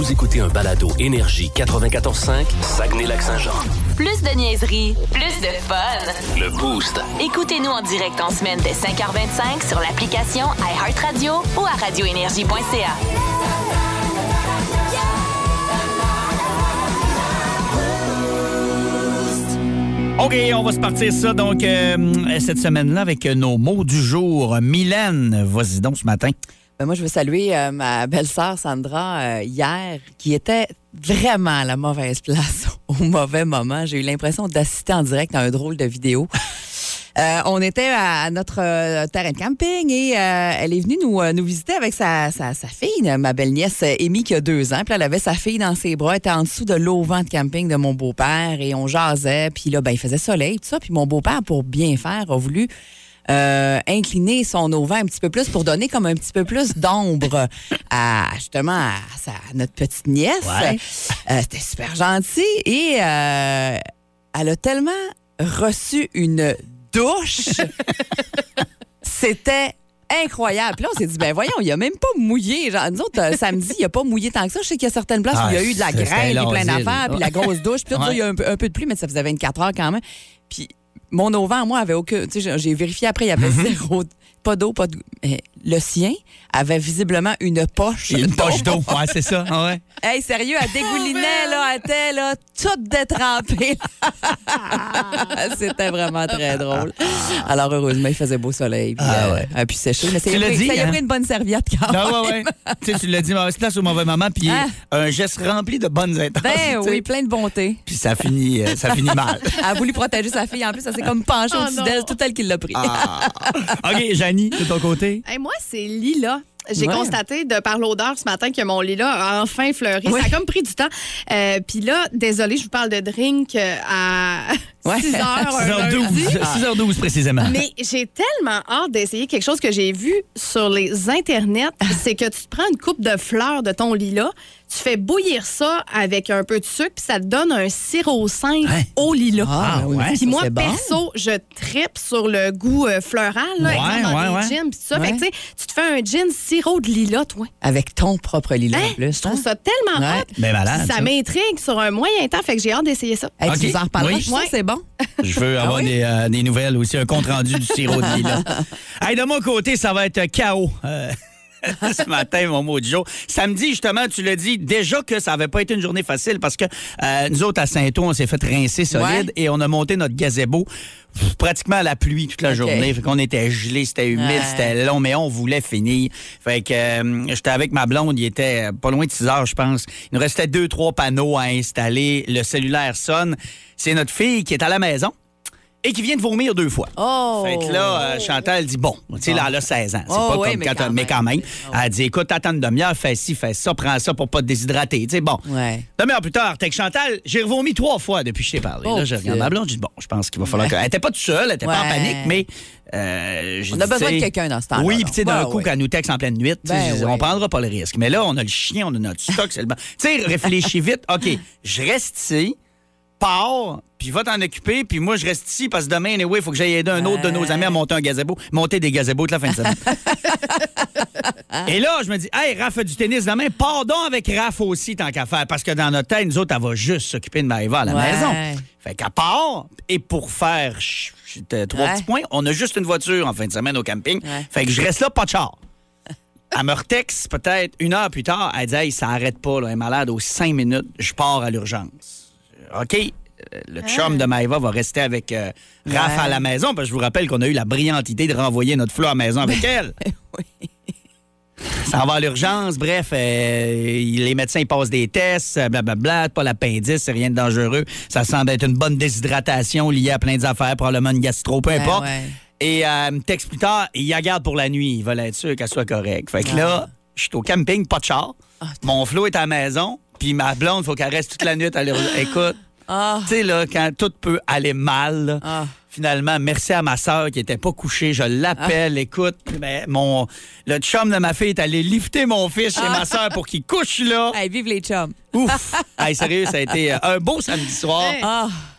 Vous écoutez un balado Énergie 94.5, Saguenay-Lac-Saint-Jean. Plus de niaiserie, plus de fun. Le Boost. Écoutez-nous en direct en semaine dès 5h25 sur l'application iHeartRadio ou à radioénergie.ca. OK, on va se partir ça donc euh, cette semaine-là avec nos mots du jour. Mylène, vas-y donc ce matin. Ben, moi, je veux saluer euh, ma belle-sœur Sandra euh, hier, qui était vraiment à la mauvaise place au mauvais moment. J'ai eu l'impression d'assister en direct à un drôle de vidéo. Euh, on était à notre euh, terrain de camping et euh, elle est venue nous, euh, nous visiter avec sa, sa, sa fille, ma belle-nièce Amy, qui a deux ans. Puis elle avait sa fille dans ses bras, elle était en dessous de l'auvent de camping de mon beau-père et on jasait. Puis là, ben, il faisait soleil, tout ça. Puis mon beau-père, pour bien faire, a voulu euh, incliner son auvent un petit peu plus pour donner comme un petit peu plus d'ombre à justement à, sa- à notre petite nièce. Ouais. Euh, C'était super gentil et euh, elle a tellement reçu une douche. C'était incroyable. Puis là, on s'est dit, ben voyons, il a même pas mouillé. Genre, nous autres, euh, samedi, il a pas mouillé tant que ça. Je sais qu'il y a certaines places où il y a eu de la Ah, grêle et plein d'affaires, puis la grosse douche. Puis tout ça, Ouais. il y a un peu, un peu de pluie, mais ça faisait 24 heures quand même. Puis mon auvent, moi, avait aucun. Tu sais, j'ai- j'ai vérifié après, il y avait Mm-hmm. zéro. Pas d'eau, pas de. Le sien avait visiblement une poche. Une poche d'eau. Ouais, c'est ça. Ah Ouais. Hey, sérieux, elle dégoulinait, là, elle était, là, toute détrempée. C'était vraiment très drôle. Alors, heureusement, il faisait beau soleil. Puis, Ah euh, ouais. elle a pu sécher. Mais ça Tu l'as pris- dit, ça y a hein? pris une bonne serviette quand même. Non, ouais, ouais. tu sais, tu l'as dit, mauvaise place au mauvais moment, puis Ah. un geste rempli de bonnes intentions. Ben tu sais. oui, plein de bonté. Puis ça finit, euh, ça finit mal. Elle a voulu protéger sa fille. En plus, elle s'est comme penchée Oh au-dessus d'elle. C'est tout elle qui l'a pris. Ah. OK, Janie, de ton côté? Hey, moi, c'est Lila. J'ai Ouais. constaté de par l'odeur ce matin que mon Lila a enfin fleuri. Ouais. Ça a comme pris du temps. Euh, Puis là, désolé, je vous parle de drink euh, à Ouais. 6 heures. un 6h12. lundi. 6h12 précisément. Mais j'ai tellement hâte d'essayer quelque chose que j'ai vu sur les internets, c'est que tu te prends une coupe de fleurs de ton lilas, tu fais bouillir ça avec un peu de sucre, puis ça te donne un sirop simple Hein? au lilas. Ah, oui, ça, Puis moi, bon. perso, je tripe sur le goût euh, floral, là, Ouais, exemple dans ouais, les ouais. gins, puis tout ça. Ouais. Fait que, tu sais, tu te fais un gin sirop de lilas, toi. Avec ton propre lilas Hein? en plus. Je trouve hein? ça tellement Ouais. hot. Ben malade, Ça ça. m'intrigue sur un moyen temps, fait que j'ai hâte d'essayer ça. Hey, OK. Tu nous en reparleras. Oui. C'est bon. Je veux avoir oui? des, euh, des nouvelles aussi, un compte-rendu du sirop de lilas. Hey, de mon côté, ça va être chaos. euh, ce matin, mon mot du jour. Samedi, justement, tu l'as dit, déjà que ça n'avait pas été une journée facile parce que euh, nous autres, à Saint-Ouen, on s'est fait rincer solide Ouais. et on a monté notre gazebo pratiquement à la pluie toute la journée. Fait qu'on était gelé, c'était humide, Ouais. c'était long, mais on voulait finir. Fait que euh, j'étais avec ma blonde, il était pas loin de 6 heures, je pense. Il nous restait deux, trois panneaux à installer. Le cellulaire sonne. C'est notre fille qui est à la maison et qui vient de vomir deux fois. Oh! Fait que là, euh, Chantal dit bon, tu sais, là, elle a 16 ans. C'est Oh, pas oui, comme mais quand, quand mais quand même. Oh. Elle dit écoute, attends une demi-heure, fais ci, fais ça, prends ça pour pas te déshydrater. Tu sais, bon. Ouais. Demi-heure plus tard, t'es que Chantal, j'ai revomi trois fois depuis que je t'ai parlé. Oh, là, je regarde Dieu. ma blonde, je dis bon, je pense qu'il va falloir que. Elle était pas toute seule, elle était pas en Ouais. panique, mais. euh, j'ai On a dit, besoin tu de sais, quelqu'un dans ce temps-là, Oui, là. puis tu sais, d'un Ben coup, quand elle nous texte en pleine nuit, tu sais, Ben je dis, oui. on prendra pas le risque. Mais là, on a le chien, on a notre stock, c'est le bon. Tu sais, réfléchis vite. OK, je reste ici, pars, puis va t'en occuper, puis moi, je reste ici parce que demain, anyway, il faut que j'aille aider un autre de nos amis à monter un gazebo, monter des gazebos toute la fin de semaine. Et là, je me dis, hey, Raph a du tennis demain, pardon avec Raph aussi, tant qu'à faire, parce que dans notre tête, nous autres, elle va juste s'occuper de Maëva à la Ouais. maison. Fait qu'à part, et pour faire euh, trois Ouais. petits points, on a juste une voiture en fin de semaine au camping. Ouais. Fait que je reste là, pas de char. Elle me retexte peut-être une heure plus tard. Elle dit Hey, ça arrête pas, là, elle est malade aux cinq minutes, je pars à l'urgence. OK. euh, Le chum de Maëva va rester avec euh, Raph Ouais. à la maison, parce que je vous rappelle qu'on a eu la brillante idée de renvoyer notre flot à la maison avec elle. Ça va à l'urgence. Bref, euh, les médecins ils passent des tests, euh, blablabla, pas l'appendice, c'est rien de dangereux. Ça semble être une bonne déshydratation liée à plein d'affaires, probablement une gastro, peu Ouais, importe. ouais. Et euh, texte plus tard, il la garde pour la nuit. Il veulent être sûr qu'elle soit correcte. Fait que là, je suis au camping, pas de char. Mon flot est à la maison, puis ma blonde, faut qu'elle reste toute la nuit à l'urgence. Écoute, Ah. tu sais, là, quand tout peut aller mal, Ah. finalement, merci à ma soeur qui était pas couchée. Je l'appelle, écoute, mais mon, le chum de ma fille est allé lifter mon fils chez ma soeur pour qu'il couche là. Hey, vive les chums. Ouf! Hey, sérieux, ça a été euh, un beau samedi soir. Hey.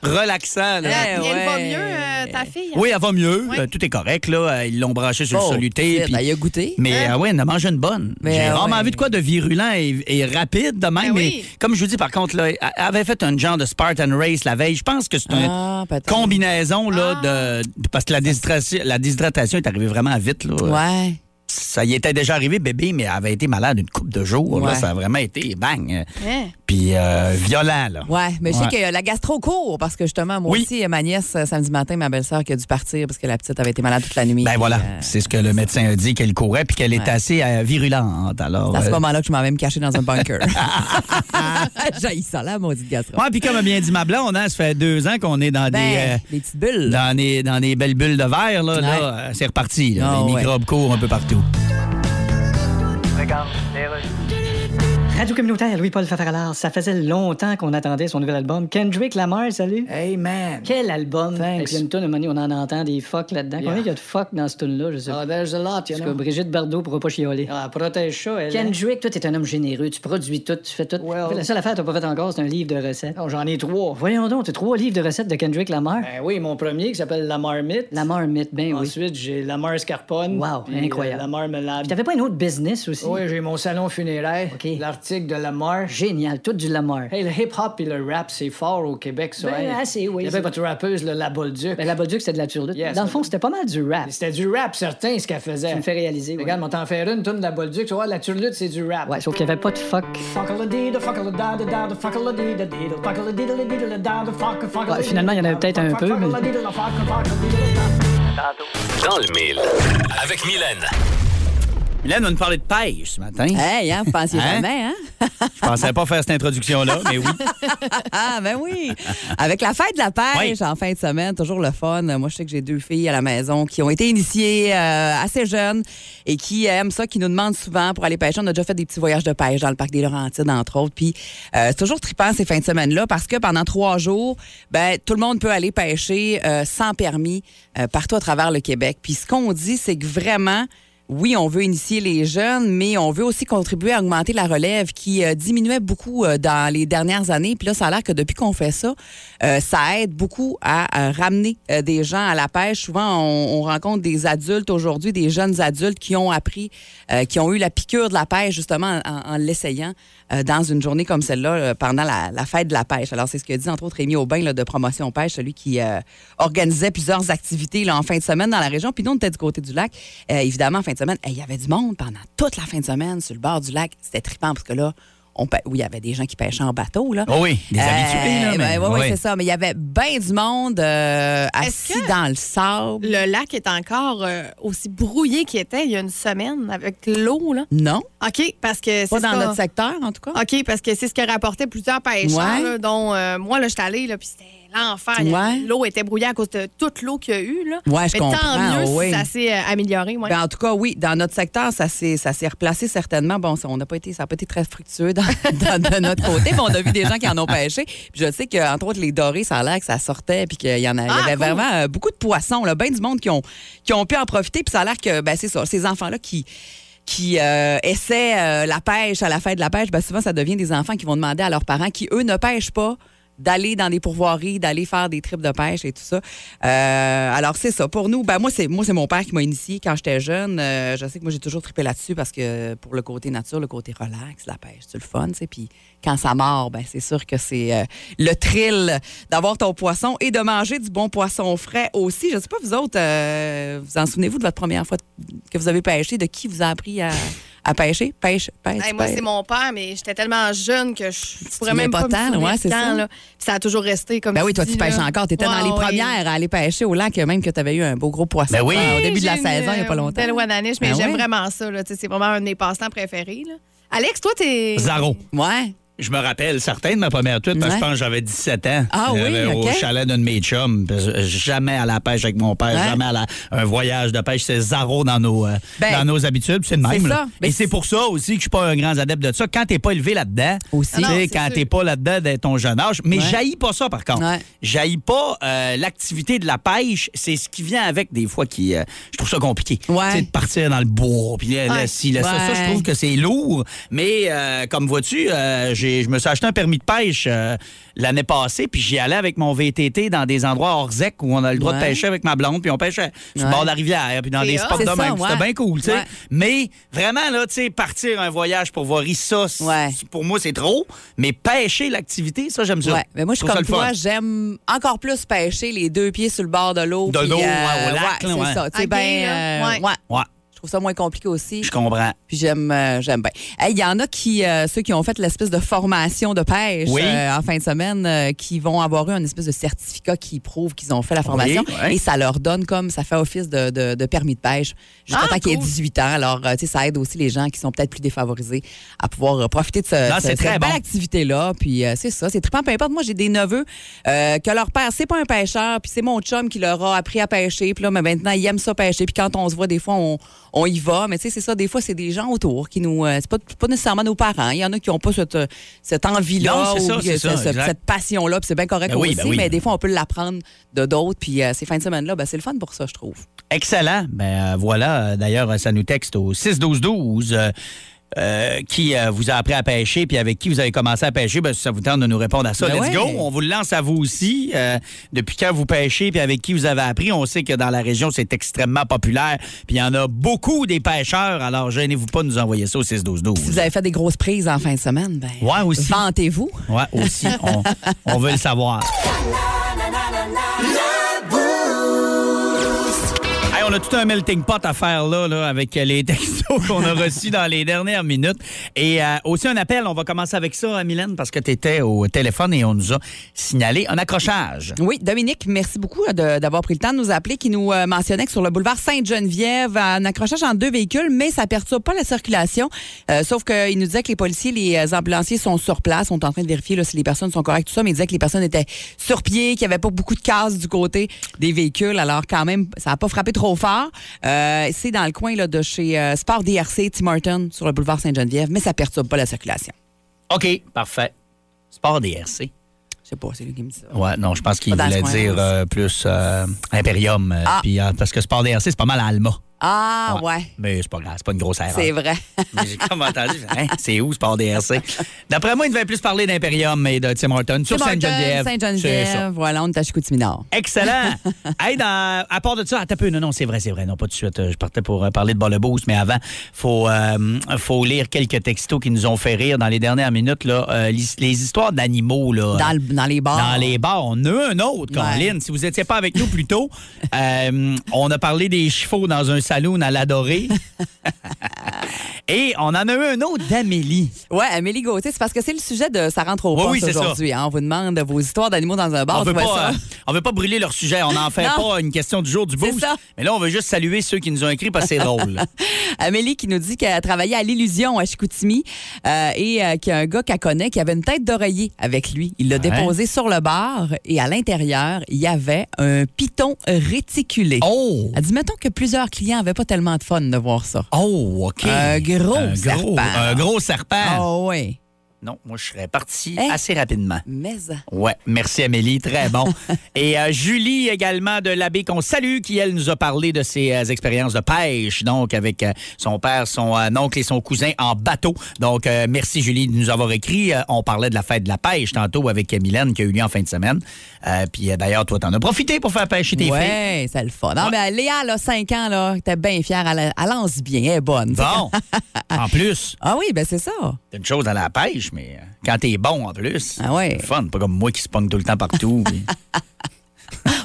Relaxant. là. Eh elle va ouais. mieux, euh, ta fille? Oui, elle va mieux. Oui. Euh, tout est correct. Là. Euh, Ils l'ont branché sur oh, le soluté. shit, puis- ben, il a goûté. Mais euh, oui, elle a mangé une bonne. Mais, J'ai euh, rarement ouais. vu de quoi de virulent et, et rapide de même. Ben mais oui. comme je vous dis, par contre, là, elle avait fait un genre de Spartan Race la veille. Je pense que c'est une Ah, peut-être. combinaison là, Ah. de. Parce que la déshydratation, la déshydratation est arrivée vraiment vite. Là. Ouais. Ça y était déjà arrivé, bébé, mais elle avait été malade une couple de jours. là. Ouais. ça a vraiment été bang. Hein? Puis euh, violent, là. Ouais, mais je sais Ouais. que la gastro court parce que justement, moi Oui. aussi, ma nièce, euh, samedi matin, ma belle-sœur qui a dû partir parce que la petite avait été malade toute la nuit. Ben voilà, euh, c'est ce que le médecin a dit, qu'elle courait puis qu'elle est assez euh, virulente. Alors, c'est à ce euh, moment-là que je m'en vais me cacher dans un bunker. J'ai ça là, maudite gastro. Ouais, puis comme a bien dit ma blonde, hein, ça fait deux ans qu'on est dans Ben, des... euh, les petites bulles. dans des, dans des belles bulles de verre, là, Ouais. là, c'est reparti. là. Ah, les ouais. microbes courent un peu partout. Radio communautaire Louis-Paul Fafaralard, ça faisait longtemps qu'on attendait son nouvel album. Kendrick Lamar, salut. Hey man. Quel album! Thanks. Et puis une tonne, on en entend des fuck là-dedans. Yeah. Combien il y a de fuck dans ce tune-là, je sais pas. Oh, there's a lot, you Parce que know. Brigitte Bardot pourra pas chialer. Ah, protège ça, elle. Kendrick, toi, t'es un homme généreux. Tu produis tout, tu fais tout. Well- La seule affaire que t'as pas fait encore, c'est un livre de recettes. Oh, J'en ai trois. Voyons donc, t'as trois livres de recettes de Kendrick Lamar. Ben oui, mon premier qui s'appelle La Marmite. La marmite, ben oui. Ensuite, j'ai La Mascarpone. Wow, puis, incroyable. euh, la Marmelade. Puis T'avais pas un autre business aussi? Oui, j'ai mon salon funéraire. OK. De Lamar. Génial, tout du Lamar. Hey, le hip-hop et le rap, c'est fort au Québec, ça. Ben, hey. assez, oui. Il y avait votre rappeuse, là, la Bolduc. Ben, la Bolduc, c'était de la turlute. Yes. Dans le fond, c'était pas mal du rap. C'était du rap, certain, ce qu'elle faisait. Tu me fais réaliser. ouais. Regarde, on t'en fait une, tourne de la Bolduc. Tu vois, la turlute, c'est du rap. Ouais, sauf qu'il y avait pas de fuck. Ouais, finalement, il y en avait peut-être un peu, mais- Dans le mille. Avec Mylène. Mylène va nous parler de pêche ce matin. Hey, hein, vous pensiez Hein? jamais, hein? Je pensais pas faire cette introduction-là, mais oui. Ah, ben oui. Avec la fête de la pêche Oui. en fin de semaine, toujours le fun. Moi, je sais que j'ai deux filles à la maison qui ont été initiées euh, assez jeunes et qui aiment ça, qui nous demandent souvent pour aller pêcher. On a déjà fait des petits voyages de pêche dans le parc des Laurentides, entre autres. Puis euh, c'est toujours trippant ces fins de semaine-là parce que pendant trois jours, ben, tout le monde peut aller pêcher euh, sans permis euh, partout à travers le Québec. Puis ce qu'on dit, c'est que vraiment, oui, on veut initier les jeunes, mais on veut aussi contribuer à augmenter la relève qui euh, diminuait beaucoup euh, dans les dernières années. Puis là, ça a l'air que depuis qu'on fait ça, euh, ça aide beaucoup à, ramener des gens à la pêche. Souvent, on, on rencontre des adultes aujourd'hui, des jeunes adultes qui ont appris, qui ont eu la piqûre de la pêche justement en, l'essayant dans une journée comme celle-là pendant la, fête de la pêche. Alors, c'est ce que dit entre autres Rémi Aubin de Promotion Pêche, celui qui organisait plusieurs activités en fin de semaine dans la région. Puis nous, on était du côté du lac. Évidemment, en fin de semaine, il y avait du monde pendant toute la fin de semaine sur le bord du lac. C'était trippant parce que là, on pê- oui, il y avait des gens qui pêchaient en bateau. Là. Oh oui, des Euh, habitués, là. ben, mais- oui. c'est ça. Mais il y avait bien du monde euh, assis dans le sable. Le lac est encore euh, aussi brouillé qu'il était il y a une semaine avec l'eau, là? Non, OK, parce que c'est pas dans notre secteur, en tout cas. OK, parce que c'est ce que rapportaient plusieurs pêcheurs, Ouais. là, dont euh, moi, là, j'étais allée, là, puis c'était l'enfer. Ouais. L'eau était brouillée à cause de toute l'eau qu'il y a eu, là. Ouais, je Mais comprends, tant mieux oui. si ça s'est euh, amélioré, ouais. Ben, en tout cas, oui, dans notre secteur, ça s'est, replacé certainement. Bon, ça, n'a pas été, ça pas été très fructueux dans- dans- de notre côté, mais on a vu des gens qui en ont pêché. Puis je sais qu'entre autres, les dorés, ça a l'air que ça sortait, puis qu'il y en a, y Ah, avait cool. vraiment euh, beaucoup de poissons, là, bien du monde qui ont, qui ont pu en profiter. Puis ça a l'air que, ben, c'est ça, ces enfants-là qui qui euh, essaient euh, la pêche à la fête de la pêche, ben souvent, ça devient des enfants qui vont demander à leurs parents qui, eux, ne pêchent pas d'aller dans des pourvoiries, d'aller faire des trips de pêche et tout ça. Euh, alors, c'est ça. Pour nous, ben, moi, c'est moi c'est mon père qui m'a initié quand j'étais jeune. Euh, je sais que moi, j'ai toujours trippé là-dessus parce que pour le côté nature, le côté relax, la pêche, c'est le fun, tu sais. Puis quand ça mord, ben, c'est sûr que c'est euh, le thrill d'avoir ton poisson et de manger du bon poisson frais aussi. Je sais pas, vous autres, vous en souvenez-vous de votre première fois que vous avez pêché? De qui vous a appris à, à pêcher? Pêche, pêche, Hey, moi, c'est mon père, mais j'étais tellement jeune que je pourrais souviens même pas pas, ouais, c'est ça. là. Puis ça a toujours resté comme Ben oui, toi, dis, tu pêches là. encore. Tu étais dans les ouais. premières à aller pêcher au lac, même que tu avais eu un beau gros poisson Ben oui. euh, au début de la saison, il n'y a pas euh, longtemps. belle Wananiche, mais Ben j'aime vraiment ça. Tu C'est vraiment un de mes passe-temps préférés. là. Alex, toi, t'es. Zaro. Ouais. Je me rappelle certains de ma première truite, parce que Ouais. je pense que j'avais 17 ans. Ah oui, Euh, Au chalet d'un de mes chums. Jamais à la pêche avec mon père, Ouais. jamais à la- un voyage de pêche. C'est zéro dans nos, euh, Ben, dans nos habitudes. C'est le même. ça. Et c'est pour ça aussi que je suis pas un grand adepte de ça. Quand t'es pas élevé là-dedans, Aussi. Ah non, quand t'es pas là-dedans dès ton jeune âge. Mais Ouais. pas ça, par contre. J'haïs pas euh, l'activité de la pêche. C'est ce qui vient avec des fois qui. euh, je trouve ça compliqué. De partir dans le bois, puis là, là, Ouais. ci, là, ça, ça, je trouve que c'est lourd. Mais comme vois-tu, j'ai- je me suis acheté un permis de pêche euh, l'année passée, puis j'y allais avec mon VTT dans des endroits hors zec où on a le droit de pêcher avec ma blonde, puis on pêchait sur le bord de la rivière, puis dans C'est des spots de ça, même. ouais. C'était bien cool, tu sais. Ouais. Mais vraiment, là, tu sais, partir un voyage pour voir ça, pour moi, c'est trop. Mais pêcher l'activité, ça, j'aime ça. Ouais, mais moi, je suis comme toi, j'aime encore plus pêcher les deux pieds sur le bord de l'eau. De l'eau, ouais, au lac, ouais, là, ouais. c'est ça. Ben, euh, ouais. Trouve ça moins compliqué aussi. je comprends. Puis j'aime euh, j'aime bien. Hey, Il y en a qui, euh, ceux qui ont fait l'espèce de formation de pêche Oui. euh, en fin de semaine, qui vont avoir eu un espèce de certificat qui prouve qu'ils ont fait la formation. Oui. Et ça leur donne comme, ça fait office de, de- de permis de pêche jusqu'à Ah, temps qu'il ait cool. 18 ans. Alors, tu sais, ça aide aussi les gens qui sont peut-être plus défavorisés à pouvoir profiter de ce, Non, ce- c'est cette très belle bon. activité-là. Puis c'est ça, c'est trippant. Peu importe, moi, j'ai des neveux que leur père, c'est pas un pêcheur, puis c'est mon chum qui leur a appris à pêcher. Puis là, mais maintenant, ils aiment ça pêcher. Puis quand on se voit, des fois, on, on y va. Mais tu sais, c'est ça, des fois, c'est des gens autour qui nous. euh, c'est pas, pas nécessairement nos parents. Il y en a qui n'ont pas cette, cette envie-là exact. cette passion-là. Puis c'est bien correct Ben oui, aussi. ben oui. Mais des fois, on peut l'apprendre de d'autres. Puis euh, ces fins de semaine-là, ben, c'est le fun pour ça, je trouve. Excellent. Ben euh, voilà, Euh, d'ailleurs, ça nous texte au 6-12-12. Euh, qui euh, vous a appris à pêcher, puis avec qui vous avez commencé à pêcher, ben, si ça vous tente de nous répondre à ça, Ben let's ouais. go. On vous le lance à vous aussi. Euh, depuis quand vous pêchez, puis avec qui vous avez appris, on sait que dans la région, c'est extrêmement populaire. Puis il y en a beaucoup des pêcheurs, alors gênez-vous pas de nous envoyer ça au 6-12-12. Si vous avez fait des grosses prises en fin de semaine, ben, Ouais, aussi. vantez-vous. Ouais, aussi. on, on veut le savoir. on a tout un melting pot à faire là, avec les textos qu'on a reçus dans les dernières minutes. Et euh, aussi un appel, on va commencer avec ça, Mylène, parce que tu étais au téléphone et on nous a signalé un accrochage. Oui, Dominique, merci beaucoup euh, d'avoir pris le temps de nous appeler, qui nous euh, mentionnait que sur le boulevard Sainte-Geneviève, un accrochage en deux véhicules, mais ça perturbe pas la circulation. Euh, sauf qu'il nous disait que les policiers, les euh, ambulanciers sont sur place, sont en train de vérifier si les personnes sont correctes, tout ça, mais il disait que les personnes étaient sur pied, qu'il n'y avait pas beaucoup de cases du côté des véhicules. Alors quand même, ça n'a pas frappé trop Euh, C'est dans le coin là, de chez euh, Sport DRC, Tim Horton, sur le boulevard Sainte-Geneviève, mais ça perturbe pas la circulation. OK, parfait. Sport DRC. Je sais pas, c'est lui qui me dit ça. Ouais, non, je pense qu'il voulait dire euh, plus Imperium. Ah. puis, parce que Sport DRC, c'est pas mal à Alma. Ah, ouais, Mais c'est pas grave, c'est pas une grosse erreur. c'est vrai. Mais J'ai comme entendu, Hein, c'est où Sport DRC? D'après moi, il devait plus parler d'Imperium et de Tim Horton sur Sainte-Geneviève. Sainte-Geneviève, voilà, on est à Chicoutimi-Nord. Excellent. hey, dans, à part de ça, attends un peu. Non, non, c'est vrai, c'est vrai. Non, pas tout de suite. Je partais pour euh, parler de Ball Boost, mais avant, faut, euh, faut lire quelques textos qui nous ont fait rire dans les dernières minutes. Là, Euh, les, les histoires d'animaux. Là, Dans, le- dans les bars. dans les bars. On a un autre, Ouais. Colin. Si vous n'étiez pas avec nous plus tôt, euh, on a parlé des chevaux dans un saloon à l'adoré. Et on en a eu un autre d'Amélie. Ouais, Amélie Gauthier, c'est parce que c'est le sujet de Ça rentre au Oui, oui, aujourd'hui. hein. On vous demande vos histoires d'animaux dans un bar. On veut, pas, euh, on veut pas brûler leur sujet. On n'en fait pas une question du jour du boost. ça. Mais là, on veut juste saluer ceux qui nous ont écrit parce que c'est drôle. Amélie qui nous dit qu'elle a travaillé à l'illusion à Chicoutimi euh, et euh, qu'il y a un gars qu'elle connaît qui avait une tête d'oreiller avec lui. Il l'a Ouais. déposé sur le bar et à l'intérieur, il y avait un piton réticulé. Oh! Elle dit, mettons que plusieurs clients n'avaient pas tellement de fun de voir ça. Oh, OK. Un gros un serpent. Gros, un gros serpent. Ah oui. Non, moi, je serais parti Hein? assez rapidement. Mais Ouais, merci Amélie, très bon. Et euh, Julie également de l'abbé qu'on salue, qui elle nous a parlé de ses euh, expériences de pêche, donc avec euh, son père, son oncle et son cousin en bateau. Donc merci Julie de nous avoir écrit. On parlait de la fête de la pêche tantôt avec Mylène qui a eu lieu en fin de semaine. Puis d'ailleurs, toi, t'en as profité pour faire pêcher tes filles. ouais, c'est le fun. Non, Ouais. mais Léa, là, 5 ans, là, t'es bien fière. Elle, elle lance bien, elle est bonne. Bon, en plus, Ah oui, ben c'est ça. c'est une chose à la pêche, mais euh, quand t'es bon en plus, Ah ouais. c'est fun. Pas comme moi qui se pogne tout le temps partout. puis-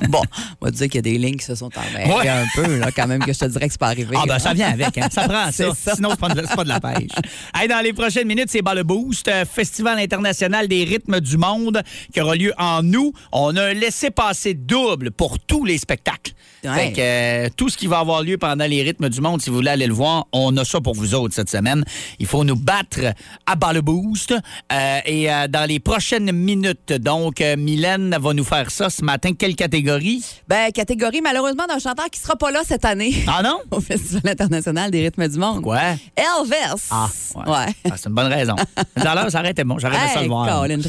Bon, on va te dire qu'il y a des lignes qui se sont emmêlées Ouais. un peu, là, quand même, que je te dirais que c'est pas arrivé. Ah, ben là. ça vient avec, hein. Ça prend ça. Sinon, c'est pas, pas de la pêche. Hey, dans les prochaines minutes, c'est Ball Boost, euh, Festival international des rythmes du monde qui aura lieu en août. On a un laissé-passer double pour tous les spectacles. Ouais. Fait que euh, tout ce qui va avoir lieu pendant les rythmes du monde, si vous voulez aller le voir, on a ça pour vous autres cette semaine. Il faut nous battre à Ball Boost. Euh, et euh, dans les prochaines minutes, donc, Mylène va nous faire ça ce matin. Quelle catégorie? Ben, catégorie, malheureusement, d'un chanteur qui sera pas là cette année Ah non? au Festival international des rythmes du monde. Quoi? Elvis. Ah, ouais. Ouais. Ah, c'est une bonne raison. À l'heure, ça bon. J'aurais aimé ça Hey, le voir. Colin,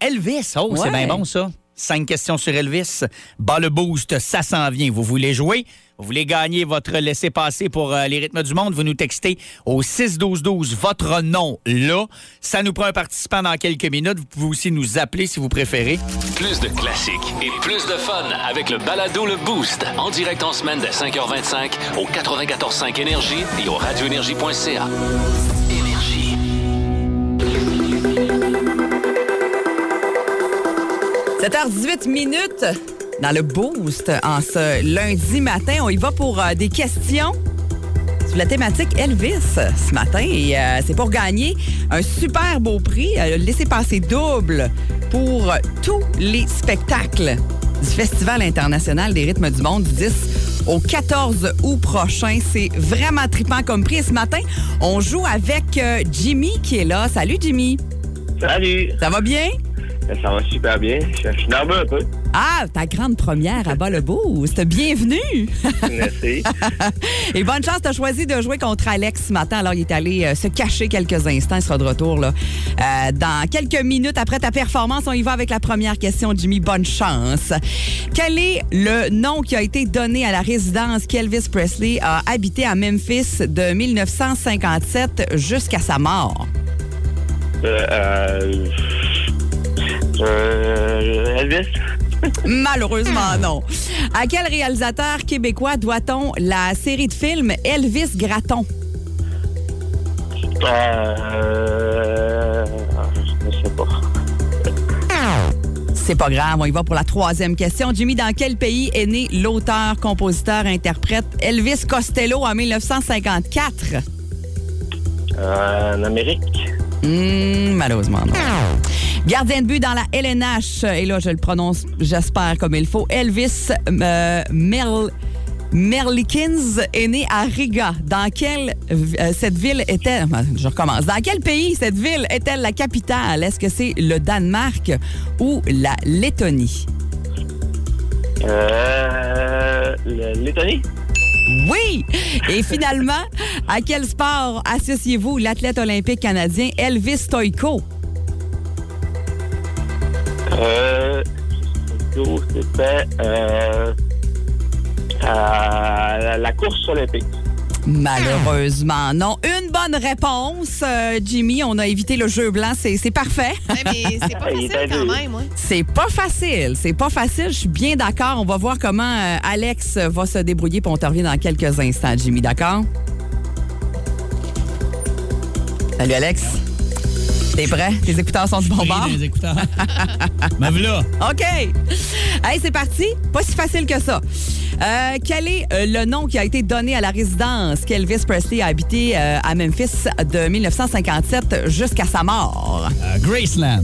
Elvis, oh, c'est bien bon ça. Cinq questions sur Elvis. Bas le boost, ça s'en vient. Vous voulez jouer? Vous voulez gagner votre laissez-passer pour euh, les rythmes du monde? Vous nous textez au 6-12-12 votre nom là. Ça nous prend un participant dans quelques minutes. Vous pouvez aussi nous appeler si vous préférez. Plus de classiques et plus de fun avec le balado Le Boost. En direct en semaine dès 5h25 au 94.5 Énergie et au radioénergie.ca. 7h18 minutes dans le boost en ce lundi matin. On y va pour euh, des questions sur la thématique Elvis ce matin. Et euh, c'est pour gagner un super beau prix, euh, laisser passer double pour tous les spectacles du Festival international des rythmes du monde du 10 au 14 août prochain. C'est vraiment trippant comme prix. Et ce matin, on joue avec euh, Jimmy qui est là. Salut Jimmy. Salut, Ça va bien? Ça va super bien. Je suis nerveux un peu. Ah, ta grande première à bas le boost. Bienvenue. Merci. Et bonne chance, tu as choisi de jouer contre Alex ce matin. Alors, il est allé euh, se cacher quelques instants. Il sera de retour là, euh, dans quelques minutes après ta performance. On y va avec la première question, Jimmy. Bonne chance. Quel est le nom qui a été donné à la résidence qu'Elvis Presley a habité à Memphis de 1957 jusqu'à sa mort? Euh, euh, euh, Elvis, Malheureusement, non. À quel réalisateur québécois doit-on la série de films Elvis Gratton? euh, je sais pas. C'est pas grave, on y va pour la troisième question. Jimmy, dans quel pays est né l'auteur, compositeur, interprète Elvis Costello en 1954? Euh, en Amérique, Hmm, malheureusement, non. Gardien de but dans la LNH, et là, je le prononce, j'espère, comme il faut. Elvis euh, Merl- Merlikins est né à Riga. Dans quelle euh, cette ville était Je recommence. Dans quel pays cette ville est-elle la capitale? Est-ce que c'est le Danemark ou la Lettonie? Euh, le- Lettonie, Oui! Et finalement, à quel sport associez-vous l'athlète olympique canadien Elvis Stoïko? Euh, c'était euh, la, la course olympique. Malheureusement, non. Une bonne réponse, euh, Jimmy. On a évité le jeu blanc. C'est c'est parfait. Ouais, mais c'est pas Il facile quand même. hein. C'est pas facile. C'est pas facile. Je suis bien d'accord. On va voir comment euh, Alex va se débrouiller. Puis on te revient dans quelques instants, Jimmy. D'accord? Salut, Alex. T'es prêt? Tes écouteurs sont du bon bord? Les écouteurs. Voilà. OK. Hey, c'est parti. Pas si facile que ça. Euh, quel est euh, le nom qui a été donné à la résidence qu'Elvis Presley a habité euh, à Memphis de 1957 jusqu'à sa mort? Graceland.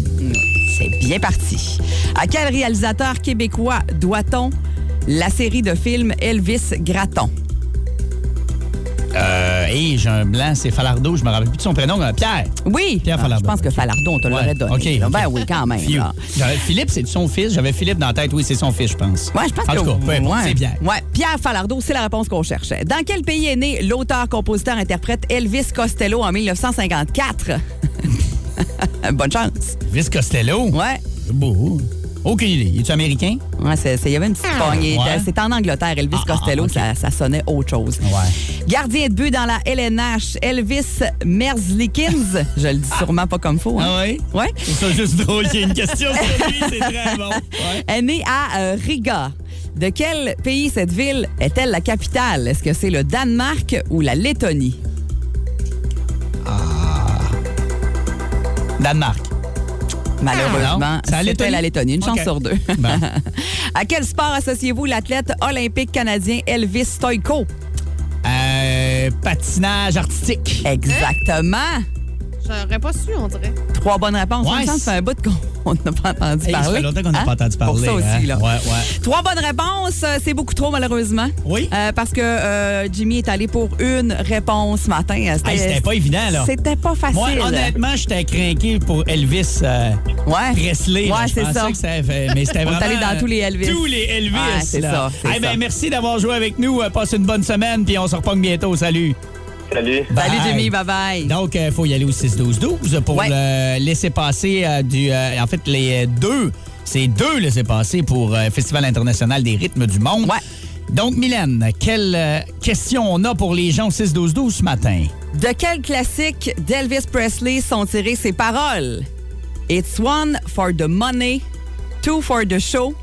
C'est bien parti. À quel réalisateur québécois doit-on la série de films Elvis Gratton? Euh, hey, j'ai un blanc, c'est Falardeau. Je me rappelle plus de son prénom. euh, Pierre. Oui. Pierre Ah, Falardeau. Je pense que Falardeau, on te l'aurait donné. OK, là. OK. Ben oui, quand même. Là. Philippe, c'est son fils. J'avais Philippe dans la tête. Oui, c'est son fils, je pense. Ouais, je pense en que tout cas, ouais. c'est Pierre. Ouais, Pierre Falardeau, c'est la réponse qu'on cherchait. Dans quel pays est né l'auteur, compositeur, interprète Elvis Costello en 1954? Bonne chance. Vice Costello? Ouais. C'est beau. Aucune idée. Es-tu américain? Ouais, c'est- c'est- il y avait une petite poignée. Ouais. C'était en Angleterre. Elvis Ah, ah, Costello, ça, ça sonnait autre chose. Ouais. Gardien de but dans la LNH, Elvis Merzlikins. Je le dis sûrement pas comme faux. Hein? Ah oui? Ça juste drôle qu'il y ait une question sur lui. C'est très bon. Ouais. est né à euh, Riga. De quel pays cette ville est-elle la capitale? Est-ce que c'est le Danemark ou la Lettonie? Danemark. Malheureusement, la c'était la Lettonie? Une chance sur deux. À quel sport associez-vous l'athlète olympique canadien Elvis Stoïko? Euh, patinage artistique. Exactement. J'aurais pas su, on dirait. Trois bonnes réponses. Ouais, ça fait un bout qu'on n'a pas entendu Hey, ça parler. fait longtemps qu'on n'a Hein? pas entendu parler. Pour ça aussi, hein? là. Ouais, ouais. Trois bonnes réponses, euh, c'est beaucoup trop malheureusement. Oui. Euh, parce que euh, Jimmy est allé pour une réponse ce matin. Hey, c'était pas évident, là. C'était pas facile. Moi, honnêtement, j'étais craqué pour Elvis euh, ouais. Presley. Ouais, Je c'est pensais ça. que ça fait- Mais c'était On est vraiment... allé dans tous les Elvis. Tous les Elvis, Ouais, c'est ça, Eh ben, ça. merci d'avoir joué avec nous. Passe une bonne semaine, puis on se repogne bientôt. Salut. Salut. Salut, Bye. Jimmy. Bye-bye. Donc, il faut y aller au 6-12-12 pour Ouais. le laisser passer euh, du. euh, en fait, les euh, deux. C'est deux laisser passer pour euh, Festival international des rythmes du monde. Ouais. Donc, Mylène, quelle euh, question on a pour les gens au 6-12-12 ce matin? De quel classique d'Elvis Presley sont tirées ces paroles? It's one for the money, two for the show,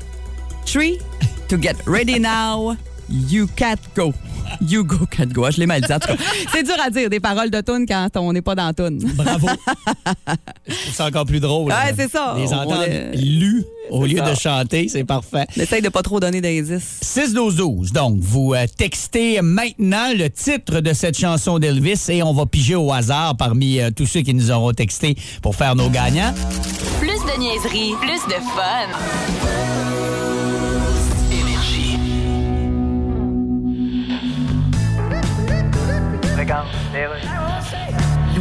three to get ready now, you can't go. You go, can't go. Ah, Je l'ai mal dit, en tout cas. C'est dur à dire, des paroles de tune quand on n'est pas dans tune. Bravo. Ça encore plus drôle. Ouais, là. c'est ça. Les entendre est- lus au lieu de chanter, c'est parfait. On essaye de pas trop donner d'indices. 6-12-12. Donc, vous euh, textez maintenant le titre de cette chanson d'Elvis et on va piger au hasard parmi euh, tous ceux qui nous auront texté pour faire nos gagnants. Plus de niaiserie, plus de fun. Scum,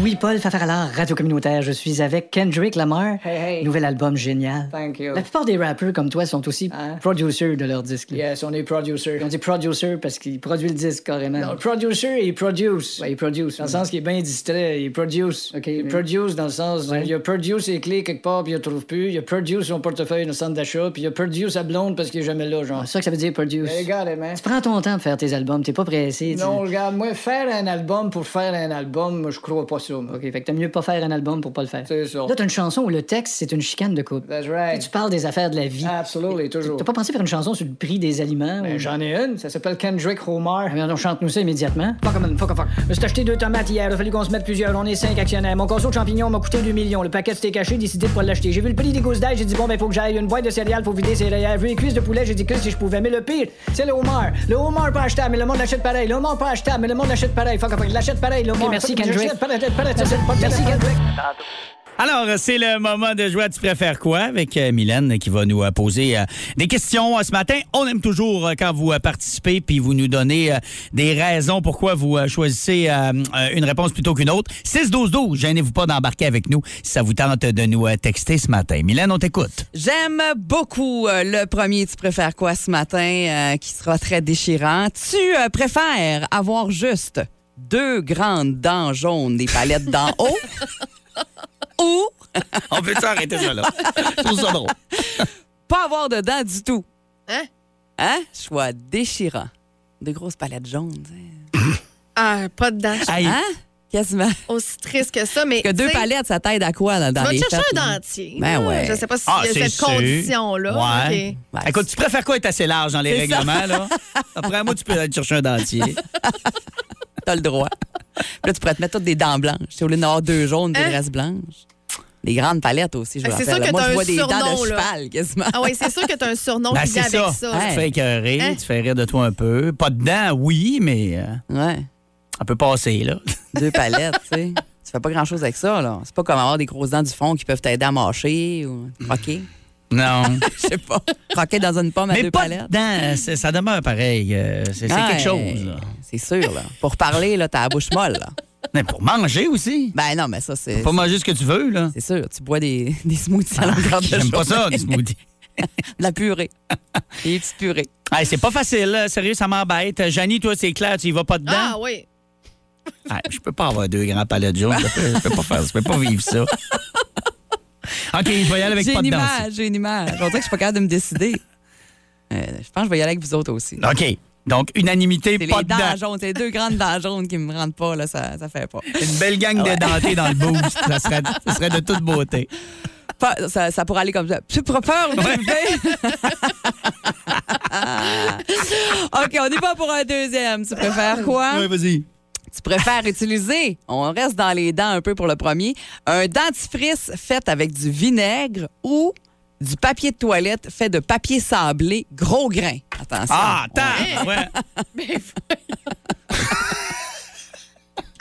Louis-Paul Fafaralard, radio communautaire. Je suis avec Kendrick Lamar. Hey, hey. Nouvel album génial. Thank you. La plupart des rappeurs comme toi sont aussi Hein? producers de leur disque. là. Yes, on est producer. On dit producer parce qu'il produit le disque carrément. Non, producer, il produce. Ouais, il produce. Dans le sens qu'il est bien distrait, il produce. OK, il produce dans le sens, Ouais. il a produce ses clés quelque part puis il ne trouve plus. Il a produce son portefeuille dans le centre d'achat puis il a produce sa blonde parce qu'il est jamais là, genre. C'est ça que ça veut dire produce. Hey, regarde, man. Tu prends ton temps pour faire tes albums, t'es pas pressé. Non, regarde, moi, faire un album pour faire un album, moi, je crois pas ça. OK, fait que t'aimes mieux pas faire un album pour pas le faire. C'est ça. Là, t'as une chanson où le texte, c'est une chicane de couple. That's Tu right. parles des affaires de la vie. Absolutely, toujours. T'as pas pensé faire une chanson sur le prix des aliments? Ben, ou- J'en ai une, ça s'appelle Kendrick Homer. Ah, on chante-nous ça immédiatement. Fuck, man, fuck, fuck. Je me suis acheté deux tomates hier, il a fallu qu'on se mette plusieurs. On est cinq actionnaires. Mon casseau de champignons m'a coûté 2 millions. Le paquet c'était caché, décidé de pas l'acheter. J'ai vu le prix des gousses d'ail, j'ai dit bon, ben, faut que j'aille une boîte de céréales pour vider. J'ai vu les cuisses de poulet, j'ai dit que si je pouvais. Mais le pire, c'est le homard. Le homard pas achetable, mais le monde l'achète pareil. Le homard pas achetable, mais le monde l'achète pareil. Fuck, fuck, l'achète pareil, le homard. Merci, Kendrick. Alors, c'est le moment de jouer à Tu préfères quoi avec euh, Mylène qui va nous euh, poser euh, des questions euh, ce matin? On aime toujours euh, quand vous euh, participez puis vous nous donnez euh, des raisons pourquoi vous euh, choisissez une réponse plutôt qu'une autre. 6-12-12, gênez-vous pas d'embarquer avec nous si ça vous tente de nous euh, texter ce matin. Mylène, on t'écoute. J'aime beaucoup euh, le premier Tu préfères quoi ce matin euh, qui sera très déchirant. Tu euh, préfères avoir juste deux grandes dents jaunes des palettes d'en haut ou On peut s'arrêter ça là. Je trouve ça drôle. pas avoir de dents du tout? Hein? Hein? Choix déchirant. De grosses palettes jaunes. tu sais. Ah, pas de dents. Hey, Hein? Quasiment. Aussi triste que ça, mais. Que deux palettes, ça t'aide à quoi là, dans Tu vas les te chercher fêtes, un dentier. Ben ouais. Je sais pas si Ah, y a c'est cette sûr. condition-là. Ouais. Écoute, tu préfères quoi être assez large dans les ça. règlements, là? Après moi, tu peux aller te chercher un dentier. T'as le droit. Puis là, tu pourrais te mettre toutes des dents blanches. Au lieu d'en avoir deux jaunes, Hein? le reste blanche. Des grandes palettes aussi, je Ah, c'est sûr que Moi, je un vois des dents de là. cheval, quasiment. Ah oui, c'est sûr que tu as un surnom Ben, qui c'est vient avec ça. ça. Hein? Tu fais écœurer, Hein? tu fais rire de toi un peu. Pas de dents, oui, mais euh, Ouais. on peut passer, là. Deux palettes, tu sais. Tu fais pas grand-chose avec ça, là. C'est pas comme avoir des grosses dents du fond qui peuvent t'aider à mâcher ou croquer. Non. Je sais pas. Croquer dans une pomme à mais deux pas palettes. de dents, c'est- ça demeure pareil. euh, c'est quelque chose, là. C'est sûr, là. Pour parler, là, t'as la bouche molle, là. Mais pour manger aussi. Ben non, mais ça, c'est. Pas manger ce que tu veux, là. C'est sûr, tu bois des, des smoothies à longueur de J'aime pas ça, journée. du smoothie. De la purée. Des petites purées. Hey, c'est pas facile, là. sérieux, ça m'embête. Janie, toi, c'est clair, tu y vas pas dedans? Ah oui. Ah, je peux pas avoir deux grands de jaunes. Je peux, je peux pas faire, je peux pas vivre ça. OK, je vais y aller avec J'ai pas une de image, j'ai une image. On dirait que je suis pas capable de me décider. Euh, je pense que je vais y aller avec vous autres aussi. OK. Donc, unanimité, pas les de dents jaunes, c'est les deux grandes dents jaunes qui me rendent pas, là, ça, ça fait pas. Une belle gang Ouais. d'édentés dans le boost. Ça serait, ça serait de toute beauté. Pas- ça, ça pourrait aller comme ça. Tu préfères ou tu fais? OK, on y va pour un deuxième. Tu préfères quoi? Ouais, vas-y. Tu préfères utiliser, on reste dans les dents un peu pour le premier, un dentifrice fait avec du vinaigre ou du papier de toilette fait de papier sablé gros grain. Attention. Ah, attends! Ouais.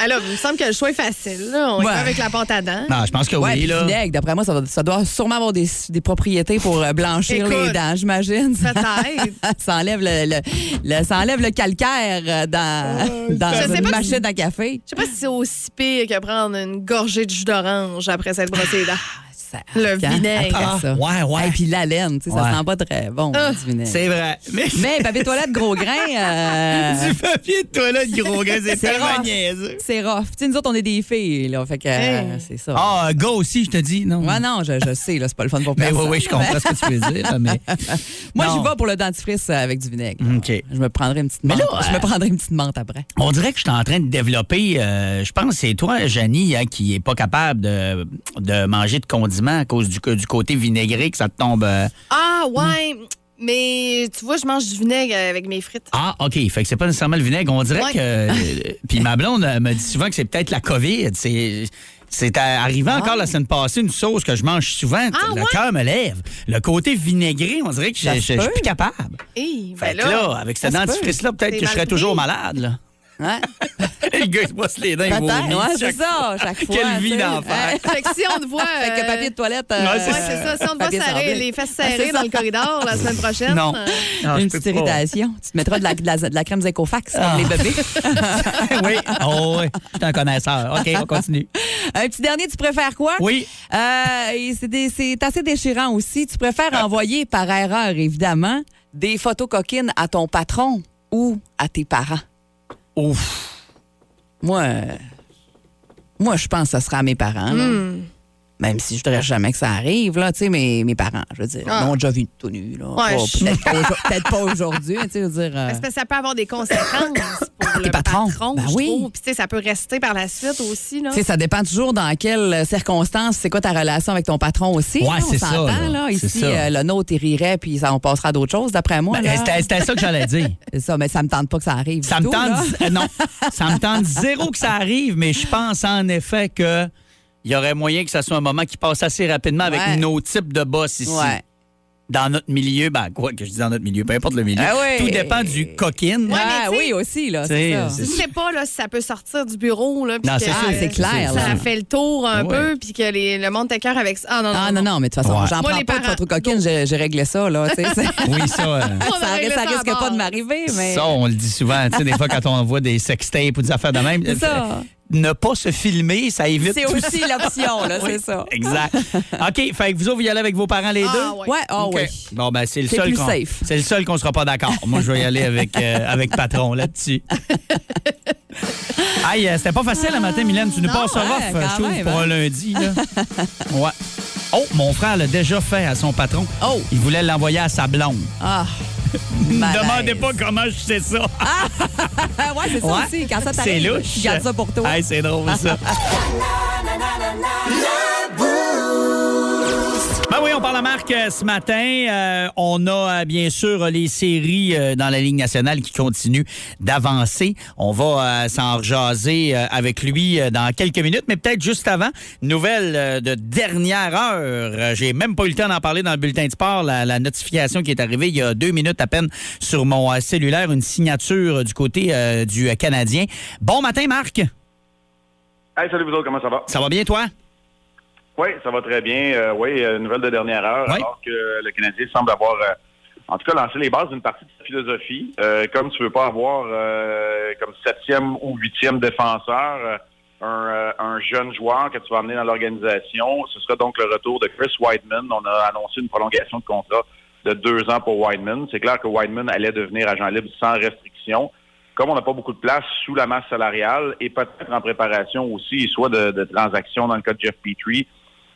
Alors, il me semble que le choix est facile. Là. On y Ouais. va avec la pâte à dents. Non, je pense que Ouais, oui, là. vinaigre, d'après moi, ça, doit sûrement avoir des, des propriétés pour euh, blanchir Écoute. les dents, j'imagine. Peut-être. ça enlève le, le- le- ça enlève le calcaire euh, dans, dans Je sais une machine si- à café. Je sais pas si c'est aussi pire que prendre une gorgée de jus d'orange après s'être brossé les dents. ça. Le vinaigre. ça. Ouais, ouais. Et puis la laine, tu sais, ça sent pas très bon, Ah. du vinaigre. C'est vrai. Mais, Mais papier toilette gros grain, euh, du papier de toilette gros gars, c'est C'est tellement niaiseux. c'est rough. Tu sais, nous autres, on est des filles, là. Fait que euh, Hey. c'est ça. Ah, go aussi, je te dis. Non. Ouais, non, je, je sais, là, c'est pas le fun pour Mais personne. oui, oui, je comprends ce que tu veux dire. Mais... Moi, j'y vais pour le dentifrice avec du vinaigre. OK. Je me prendrai une petite Mais menthe. là, je me prendrai une petite menthe après. On dirait que je suis en train de développer, euh, je pense que c'est toi, Janie, hein, qui est pas capable de, de manger de condiments à cause du, du côté vinaigré que ça te tombe. euh. Ah, ouais. Mais tu vois, je mange du vinaigre avec mes frites. Ah, OK. Fait que c'est pas nécessairement le vinaigre. On dirait Ouais. que. euh, Puis ma blonde euh, me dit souvent que c'est peut-être la COVID. C'est. C'est arrivé encore la semaine passée, une sauce que je mange souvent. Ah, le ouais? cœur me lève. Le côté vinaigré, on dirait que je suis plus capable. Hey, Fait ben que là, avec ce ça se peut. dentifrice-là, peut-être que je serais toujours malade. Là. Hein? le gars, il se brosse les dents, Peut-être, ouais, c'est ça, chaque fois. Quelle vie d'enfer. Fait que si on te voit. Fait que euh, papier de toilette. Ouais, Ouais, c'est c'est ça. Si on te voit serrer, les fesses c'est serrées dans le corridor la semaine prochaine. Non. euh, Ah, je une petite irritation. Tu te mettras de la, de la- de la crème Zecofax Ah. pour les bébés. oui. Oh, oui. Je suis un connaisseur. OK, on continue. Un petit dernier, tu préfères quoi? Oui. Euh, et c'est des- c'est assez déchirant aussi. Tu préfères envoyer par erreur, évidemment, des photos coquines à ton patron ou à tes parents? Ouf. Moi, euh, moi, je pense que ce sera à mes parents. là. Même si je voudrais jamais que ça arrive, là, tu sais, mes, mes parents, je veux dire, Ah. ils m'ont déjà vu tout nu, là. Ouais, Pas- je- Peut-être pas, aujourd'hui, tu sais, je veux dire... euh, parce que ça peut avoir des conséquences pour le Tes patrons. patron, Ben je oui. trouve. Puis tu sais, ça peut rester par la suite aussi. Là. Tu sais, ça dépend toujours dans quelles circonstances, c'est quoi ta relation avec ton patron aussi. Ouais, c'est ça, là. là. Ici, ça. euh, le nôtre, il rirait, puis ça, on passera à d'autres choses, d'après moi. Ben, là. C'était ça que j'allais dire. C'est ça, mais ça me tente pas que ça arrive. Ça me tente, euh, non, ça me tente zéro que ça arrive, mais je pense en effet que il y aurait moyen que ça soit un moment qui passe assez rapidement avec Ouais. nos types de boss ici. Ouais. Dans notre milieu, ben quoi que je dis dans notre milieu, peu importe le milieu. Ah oui. Tout dépend du coquine. Ouais, ah, oui, aussi, là, Tu sais, c'est ça. Tu sais pas là, si ça peut sortir du bureau. Là, Non, c'est. Ah, c'est clair, Ça là. fait le tour un Ouais. peu, puis que les- le monde t'écœure avec ça. Ah non, non. Ah non, non, mais de toute façon, Ouais. j'en Moi, prends les pas de parents, photo coquine, j'ai j'ai réglé ça, là, Oui, ça. euh, ça, ça risque pas de m'arriver, mais... Ça, on le dit souvent, tu sais, des fois quand on voit des sextapes ou des affaires de même. Ne pas se filmer, ça évite C'est aussi l'option, là, Oui, c'est ça. Exact. OK, fait que vous autres, vous y allez avec vos parents les Ah, deux? ouais. Ouais, ah OK. oui. Bon, ben, c'est le seul. C'est le seul qu'on sera pas d'accord. Moi, je vais y aller avec, euh, avec patron là-dessus. Aïe, euh, c'était pas facile le matin, Mylène. Tu nous Non, passes ouais, quand je trouve, même, pour hein. un lundi. Là. ouais. Oh, mon frère l'a déjà fait à son patron. Oh. Il voulait l'envoyer à sa blonde. Ah, Ne demandez pas comment je sais ça. Ah, ouais, c'est ça Ouais. aussi. Quand ça t'arrive, louche. tu gardes ça pour toi. Hey, c'est drôle, ça. Ben oui, on parle à Marc euh, ce matin. Euh, on a euh, bien sûr les séries euh, dans la Ligue nationale qui continuent d'avancer. On va euh, s'en rejaser euh, avec lui euh, dans quelques minutes, mais peut-être juste avant. Nouvelle euh, de dernière heure. J'ai même pas eu le temps d'en parler dans le bulletin de sport. La, la notification qui est arrivée il y a deux minutes à peine sur mon euh, cellulaire, une signature du côté euh, du euh, Canadien. Bon matin, Marc. Hey, salut vous autres, comment ça va? Ça va bien, toi? Oui, ça va très bien. Euh, oui, euh, nouvelle de dernière heure, Oui. alors que le Canadien semble avoir, euh, en tout cas, lancé les bases d'une partie de sa philosophie. Euh, comme tu veux pas avoir euh, comme septième ou huitième défenseur euh, un, euh, un jeune joueur que tu vas amener dans l'organisation, ce sera donc le retour de Chris Whiteman. On a annoncé une prolongation de contrat de deux ans pour Whiteman. C'est clair que Whiteman allait devenir agent libre sans restriction. Comme on n'a pas beaucoup de place sous la masse salariale et peut-être en préparation aussi, soit de, de transactions dans le cas de Jeff Petrie,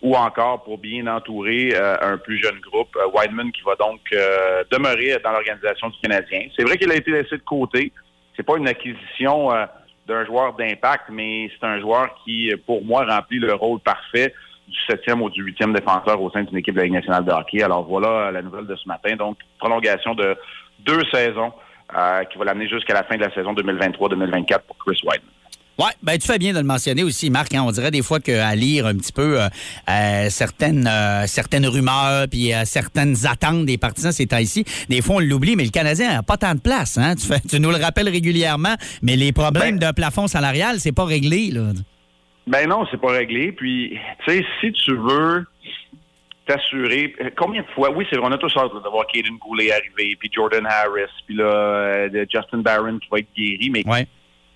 ou encore pour bien entourer euh, un plus jeune groupe, euh, Wideman qui va donc euh, demeurer dans l'organisation du Canadien. C'est vrai qu'il a été laissé de côté. C'est pas une acquisition euh, d'un joueur d'impact, mais c'est un joueur qui, pour moi, remplit le rôle parfait du septième ou du huitième défenseur au sein d'une équipe de la Ligue nationale de hockey. Alors voilà la nouvelle de ce matin. Donc, prolongation de deux saisons euh, qui va l'amener jusqu'à la fin de la saison 2023-2024 pour Chris Wideman. Oui, ben tu fais bien de le mentionner aussi, Marc. hein. on dirait des fois qu'à lire un petit peu euh, euh, certaines euh, certaines rumeurs puis certaines attentes des partisans ces temps-ci, des fois on l'oublie, mais le Canadien n'a pas tant de place. Hein? Tu, fais- tu nous le rappelles régulièrement, mais les problèmes d'un plafond salarial, c'est pas réglé. Là. Ben non, c'est pas réglé. Puis, tu sais, si tu veux t'assurer, combien de fois, oui, c'est vrai, on a tous hâte de voir Caden Goulet arriver, puis Jordan Harris, puis là, de Justin Barron qui va être guéri, mais Ouais.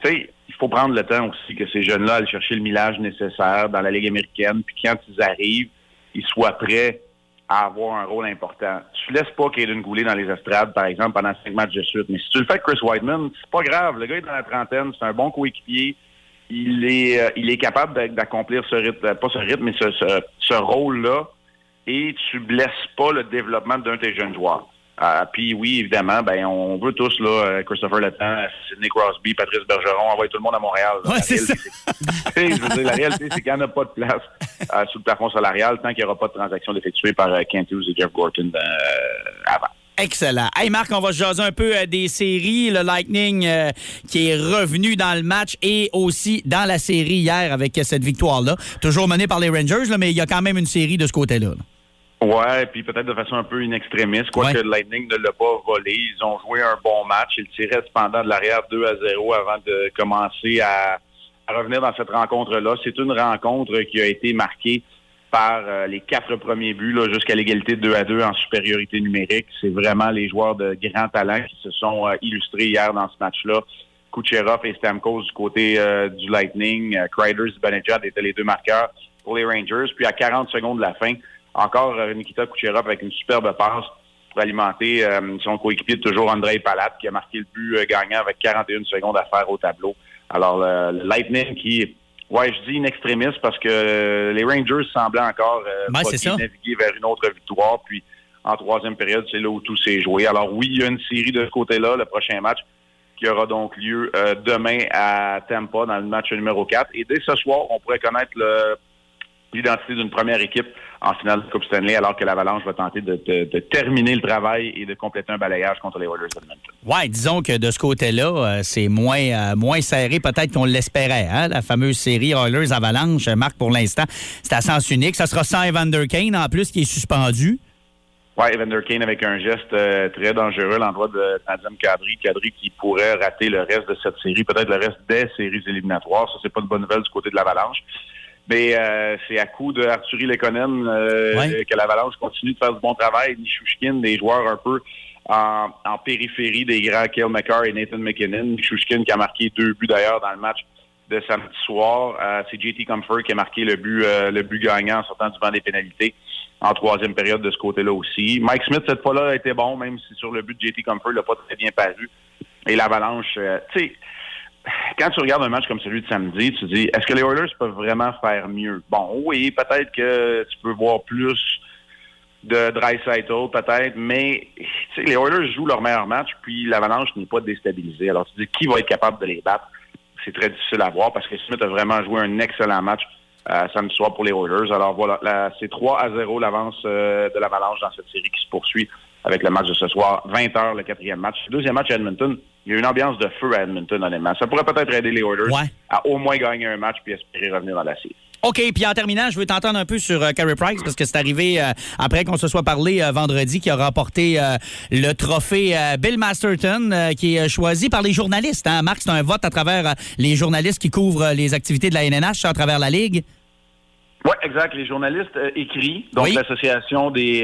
tu sais, faut prendre le temps aussi que ces jeunes-là aillent chercher le millage nécessaire dans la Ligue américaine, puis quand ils arrivent, il soit prêt à avoir un rôle important. Tu laisses pas Caden Goulet dans les estrades, par exemple, pendant cinq matchs de suite. Mais si tu le fais avec Chris Whiteman, c'est pas grave. Le gars est dans la trentaine, c'est un bon coéquipier. Il est, euh, il est capable d'a- d'accomplir ce rythme, euh, pas ce rythme, mais ce, ce, ce rôle-là. Et tu blesses pas le développement d'un de tes jeunes joueurs. Euh, puis oui, évidemment, ben on veut tous là, euh, Christopher Letang, Sidney Crosby, Patrice Bergeron, envoyer tout le monde à Montréal. Ouais, La c'est ça. réalité, je veux dire, la réalité, c'est qu'il n'y en a pas de place euh, sous le plafond salarial tant qu'il n'y aura pas de transaction effectuée par euh, Kent Hughes et Jeff Gorton euh, avant. Excellent. Hey Marc, on va se jaser un peu des séries. Le Lightning euh, qui est revenu dans le match et aussi dans la série hier avec cette victoire-là. Toujours menée par les Rangers, là, mais il y a quand même une série de ce côté-là. là. Ouais, puis peut-être de façon un peu inextrémiste, quoique Ouais. le Lightning ne l'a pas volé. Ils ont joué un bon match. Ils tiraient cependant de l'arrière 2 à 0 avant de commencer à, à revenir dans cette rencontre-là. C'est une rencontre qui a été marquée par euh, les quatre premiers buts jusqu'à l'égalité de 2 à 2 en supériorité numérique. C'est vraiment les joueurs de grand talent qui se sont euh, illustrés hier dans ce match-là. Kucherov et Stamkos du côté euh, du Lightning. Euh, Kreider, Zibanejad étaient les deux marqueurs pour les Rangers. Puis à 40 secondes de la fin, encore euh, Nikita Kucherov avec une superbe passe pour alimenter euh, son coéquipier de toujours Andrei Palat qui a marqué le but euh, gagnant avec 41 secondes à faire au tableau. Alors le, le Lightning qui, ouais, je dis in extremis parce que les Rangers semblaient encore euh, Ben, ça. naviguer vers une autre victoire. Puis en troisième période, c'est là où tout s'est joué. Alors oui, il y a une série de ce côté-là, le prochain match qui aura donc lieu demain à Tampa dans le match numéro 4. Et dès ce soir, on pourrait connaître le- l'identité d'une première équipe en finale de Coupe Stanley, alors que l'Avalanche va tenter de, de- de terminer le travail et de compléter un balayage contre les Oilers d'Edmonton. Ouais, disons que de ce côté-là, euh, c'est moins, euh, moins serré peut-être qu'on l'espérait. Hein? La fameuse série Oilers-Avalanche, euh, Marc, pour l'instant, c'est à sens unique. Ça sera sans Evander Kane, en plus, qui est suspendu. Ouais, Evander Kane avec un geste euh, très dangereux à l'endroit de Nadim Kadri. Kadri qui pourrait rater le reste de cette série, peut-être le reste des séries éliminatoires. Ça, c'est pas une bonne nouvelle du côté de l'Avalanche. Mais euh, c'est à coup de Arthurie Lekonen euh, Ouais. que l'Avalanche continue de faire du bon travail. Nishushkin, des joueurs un peu en, en périphérie des grands Kale McCarr et Nathan McKinnon. Nishushkin qui a marqué deux buts d'ailleurs dans le match de samedi soir. Euh, c'est JT Comfort qui a marqué le but, euh, le but gagnant en sortant du banc des pénalités en troisième période de ce côté-là aussi. Mike Smith, cette fois-là, a été bon, même si sur le but de JT Comfort, il n'a pas très bien paru. Et l'Avalanche, euh, tu sais, quand tu regardes un match comme celui de samedi, tu dis, est-ce que les Oilers peuvent vraiment faire mieux? Bon, oui, peut-être que tu peux voir plus de Dreisaitl, peut-être, mais les Oilers jouent leur meilleur match, puis l'Avalanche n'est pas déstabilisée. Alors, tu dis, qui va être capable de les battre? C'est très difficile à voir parce que Smith a vraiment joué un excellent match euh, samedi soir pour les Oilers. Alors voilà, c'est 3 à 0 l'avance euh, de l'Avalanche dans cette série qui se poursuit avec le match de ce soir. 20 h le quatrième match. Deuxième match à Edmonton, il y a une ambiance de feu à Edmonton, honnêtement. Ça pourrait peut-être aider les Oilers Ouais. à au moins gagner un match puis espérer revenir dans la série. OK, puis en terminant, je veux t'entendre un peu sur euh, Carey Price parce que c'est arrivé euh, après qu'on se soit parlé euh, vendredi qui a remporté euh, le trophée Bill Masterton qui est choisi par les journalistes. Hein? Marc, c'est un vote à travers les journalistes qui couvrent les activités de la NNH à travers la Ligue. Oui, exact. Les journalistes écrits, donc Oui. l'association des,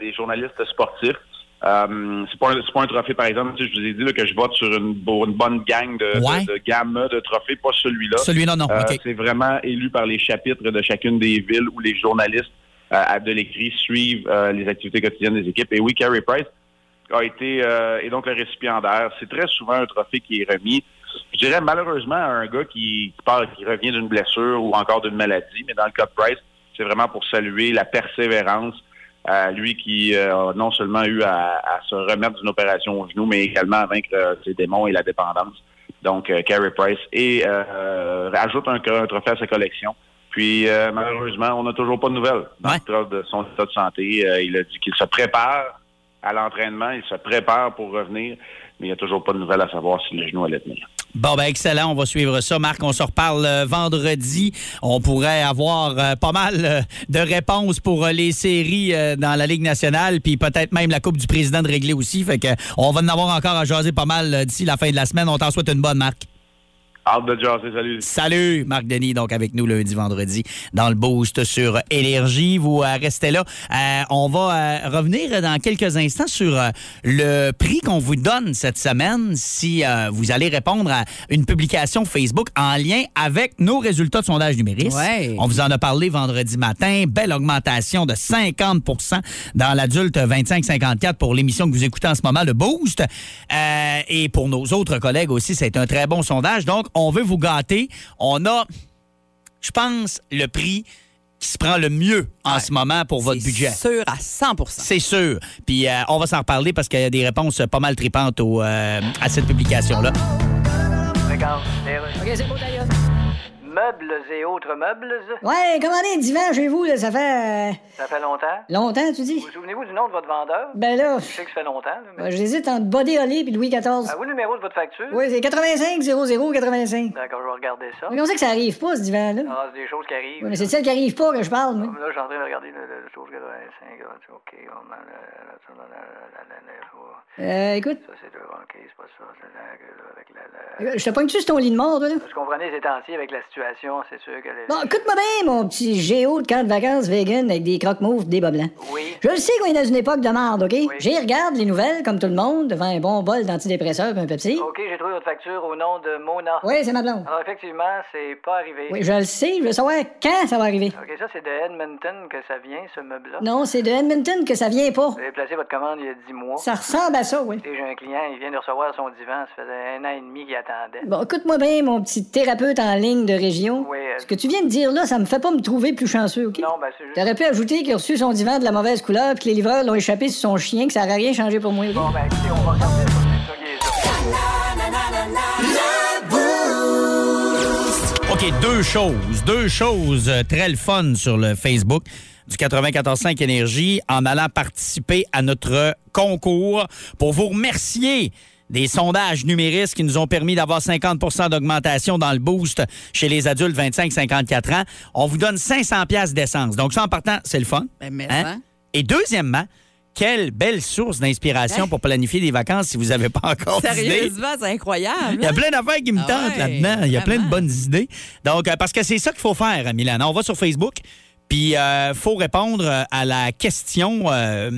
des journalistes sportifs. Euh, c'est pas, un- c'est pas un trophée, par exemple. Tu sais, je vous ai dit là, que je vote sur une, bo- une bonne gang de, Ouais. de, de gamme de trophées, pas celui-là. Celui-là, non. Euh. C'est vraiment élu par les chapitres de chacune des villes où les journalistes euh, de l'écrit suivent euh, les activités quotidiennes des équipes. Et oui, Carey Price a été euh, est donc le récipiendaire. C'est très souvent un trophée qui est remis. Je dirais malheureusement à un gars qui, qui part, qui revient d'une blessure ou encore d'une maladie, mais dans le cas de Price, c'est vraiment pour saluer la persévérance. Euh, lui qui euh, a non seulement eu à, à se remettre d'une opération au genou, mais également à vaincre euh, ses démons et la dépendance. Donc, euh, Carey Price et euh, ajoute un, un trophée à sa collection. Puis, euh, malheureusement, on n'a toujours pas de nouvelles dans Ouais. le de son état de santé. Euh, il a dit qu'il se prépare à l'entraînement, il se prépare pour revenir, mais il n'y a toujours pas de nouvelles à savoir si le genou allait tenir. Bon, ben excellent. On va suivre ça. Marc, on se reparle euh, vendredi. On pourrait avoir euh, pas mal euh, de réponses pour les séries dans la Ligue nationale, puis peut-être même la Coupe du Président de régler aussi. Fait que on va en avoir encore à jaser pas mal d'ici la fin de la semaine. On t'en souhaite une bonne, Marc. Hâte de jaser, salut. Salut, Marc Denis, donc avec nous lundi, vendredi, dans le boost sur Énergie. Vous euh, restez là. Euh, on va euh, revenir dans quelques instants sur euh, le prix qu'on vous donne cette semaine si euh, vous allez répondre à une publication Facebook en lien avec nos résultats de sondage numérique. Ouais. On vous en a parlé vendredi matin. Belle augmentation de 50% dans l'adulte 25-54 pour l'émission que vous écoutez en ce moment, le Boost. Euh, et pour nos autres collègues aussi, c'est un très bon sondage. Donc, on veut vous gâter. On a, je pense, le prix qui se prend le mieux en Ouais. ce moment pour votre C'est budget. sûr à 100% C'est sûr. Puis euh, on va s'en reparler parce qu'il y a des réponses pas mal tripantes au, euh, à cette publication-là. OK, c'est beau, d'ailleurs. Meubles et autres meubles, Ouais, commandez un divan chez vous, là, ça fait euh, ça fait longtemps. longtemps, tu dis? Vous souvenez-vous du nom de votre vendeur? Ben là, Je sais que ça fait longtemps, là, mais... euh, j'hésite entre Body Holly et Louis XIV. Avez-vous le numéro de votre facture? Oui, c'est 85 00 85. D'accord, je vais regarder ça. Mais comment ça que ça arrive pas, ce divan-là? Ah, c'est des choses qui arrivent. Mais c'est celle qui arrive pas que je parle, moi. Là, je suis en train de regarder le, le, le chose 85. là, OK, on Euh, écoute, Ça, c'est. OK, c'est pas ça. C'est la- avec la... la- je te pogne-tu sur ton lit de mort, toi, là? Vous comprenez, ces temps-ci, avec la situation, c'est sûr que... les- Bon, écoute-moi bien, mon petit géo de camp de vacances vegan avec des croque-mauves, des bas blancs. Oui. Je le sais qu'on est dans une époque de merde, OK? J'y regarde les nouvelles, comme tout le monde, devant un bon bol d'antidépresseurs et un Pepsi. OK, j'ai trouvé votre facture au nom de Mona. Oui, c'est ma blonde. Alors, effectivement, c'est pas arrivé. Oui, je le sais, je veux savoir quand ça va arriver. OK, ça, c'est de Edmonton que ça vient, ce meuble-là. Non, c'est de Edmonton que ça vient pas. Vous avez placé votre commande il y a 10 mois. Ça ressemble à ça, oui. J'ai un client, il vient de recevoir son divan. Ça faisait un an et demi qu'il attendait. Bon, écoute-moi bien, mon petit thérapeute en ligne de région. Oui, euh, Ce que tu viens de dire là, ça me fait pas me trouver plus chanceux, OK? Non, ben, c'est juste. T'aurais pu ajouter qu'il a reçu son divan de la mauvaise couleur puis que les livreurs l'ont échappé sur son chien, que ça n'aurait rien changé pour moi. OK? Bon, ben, écoutez, on va regarder ça. OK, deux choses. Deux choses euh, très le fun sur le Facebook du 94.5 Énergie en allant participer à notre concours pour vous remercier des sondages numériques qui nous ont permis d'avoir 50% d'augmentation dans le boost chez les adultes 25-54 ans. On vous donne 500 pièces d'essence. Donc ça, en partant, c'est le fun. Ben, Hein? hein? Et deuxièmement, quelle belle source d'inspiration pour planifier des vacances si vous n'avez pas encore. Sérieusement, c'est incroyable. Il y a plein d'affaires qui me Ah tentent ouais, là-dedans. Il y a plein de bonnes idées. Donc, euh, parce que c'est ça qu'il faut faire, Milan. On va sur Facebook, puis il faut répondre euh, à la question. euh,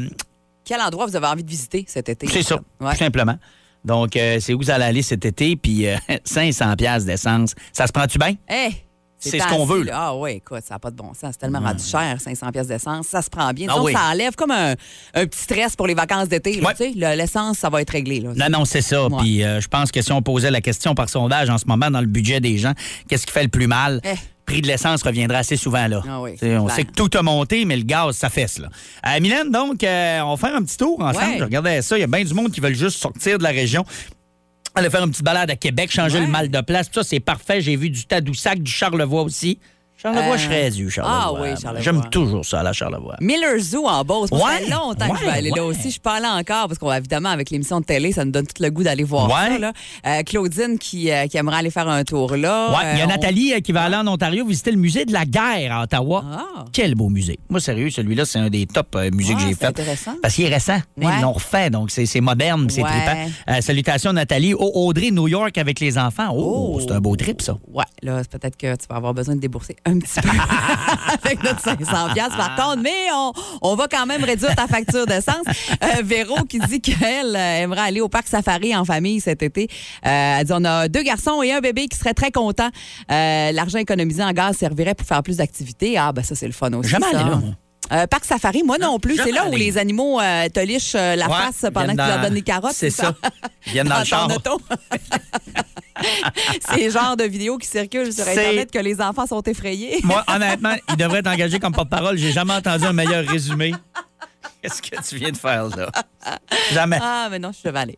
Quel endroit vous avez envie de visiter cet été? c'est ça, Ouais. tout simplement. Donc, euh, c'est où vous allez aller cet été, puis euh, 500 pièces d'essence. Ça se prend-tu bien? Hey, C'est ce qu'on veut, là. Ah oui, écoute, ça n'a pas de bon sens. C'est tellement rendu cher, 500 pièces d'essence. Ça se prend bien. Ah oui. ça enlève comme un, un petit stress pour les vacances d'été. là, Ouais. tu sais. Le- L'essence, ça va être réglé. Là. Non, non, c'est ça. Ouais. Puis euh, je pense que si on posait la question par sondage en ce moment dans le budget des gens, qu'est-ce qui fait le plus mal? Eh. Prix de l'essence reviendra assez souvent là. Ah oui, on clair. sait que tout a monté, mais le gaz, ça fesse. Là. Euh, Mylène, donc, euh, on va faire un petit tour ensemble. Ouais. Je regardais ça. Il y a bien du monde qui veulent juste sortir de la région. Aller faire une petite balade à Québec, changer Ouais. le mal de place. Tout ça, c'est parfait. J'ai vu du Tadoussac, du Charlevoix aussi. Charlevoix, Euh, je serais dû, Charlevoix. ah oui, Charlevoix. J'aime toujours ça, la Charlevoix. Miller Zoo en Beauce. Moi, ça fait Ouais, longtemps que je vais ouais, aller là aussi. Je allée encore parce qu'on évidemment avec l'émission de télé, ça nous donne tout le goût d'aller voir ça. Là. Euh, Claudine qui, euh, qui aimerait aller faire un tour là. Il y a Euh, on- Nathalie euh, qui va aller en Ontario visiter le musée de la guerre à Ottawa. Ah. Quel beau musée. Moi, sérieux, celui-là, c'est un des top euh, musées Ah, que j'ai c'est fait. intéressant. Parce qu'il est récent. Ils l'ont refait, donc c'est c'est moderne, c'est trippant. Euh, salutations, Nathalie. Oh, Audrey, New York avec les enfants. Oh, Oh. c'est un beau trip, ça. Ouais, là, c'est peut-être que tu vas avoir besoin de débourser un petit peu avec notre 500 pièces par contre, mais on, on va quand même réduire ta facture d'essence. Euh, Véro qui dit qu'elle euh, aimerait aller au parc safari en famille cet été. Euh, elle dit on a deux garçons et un bébé qui seraient très contents. Euh, L'argent économisé en gaz servirait pour faire plus d'activités. Ah, ben ça, c'est le fun aussi. Jamais ça. allé là, moi. Euh, parc safari, moi non plus. jamais C'est là où les animaux euh, te lichent euh, la Ouais, face pendant que tu leur dans- donnes des carottes. C'est ça? Ils viennent dans, le ton char. C'est le genre de vidéos qui circulent sur Internet que les enfants sont effrayés. Moi, honnêtement, il devrait être engagé comme porte-parole. J'ai jamais entendu un meilleur résumé. Qu'est-ce que tu viens de faire, là? Jamais. Ah, mais non, je suis chevalée.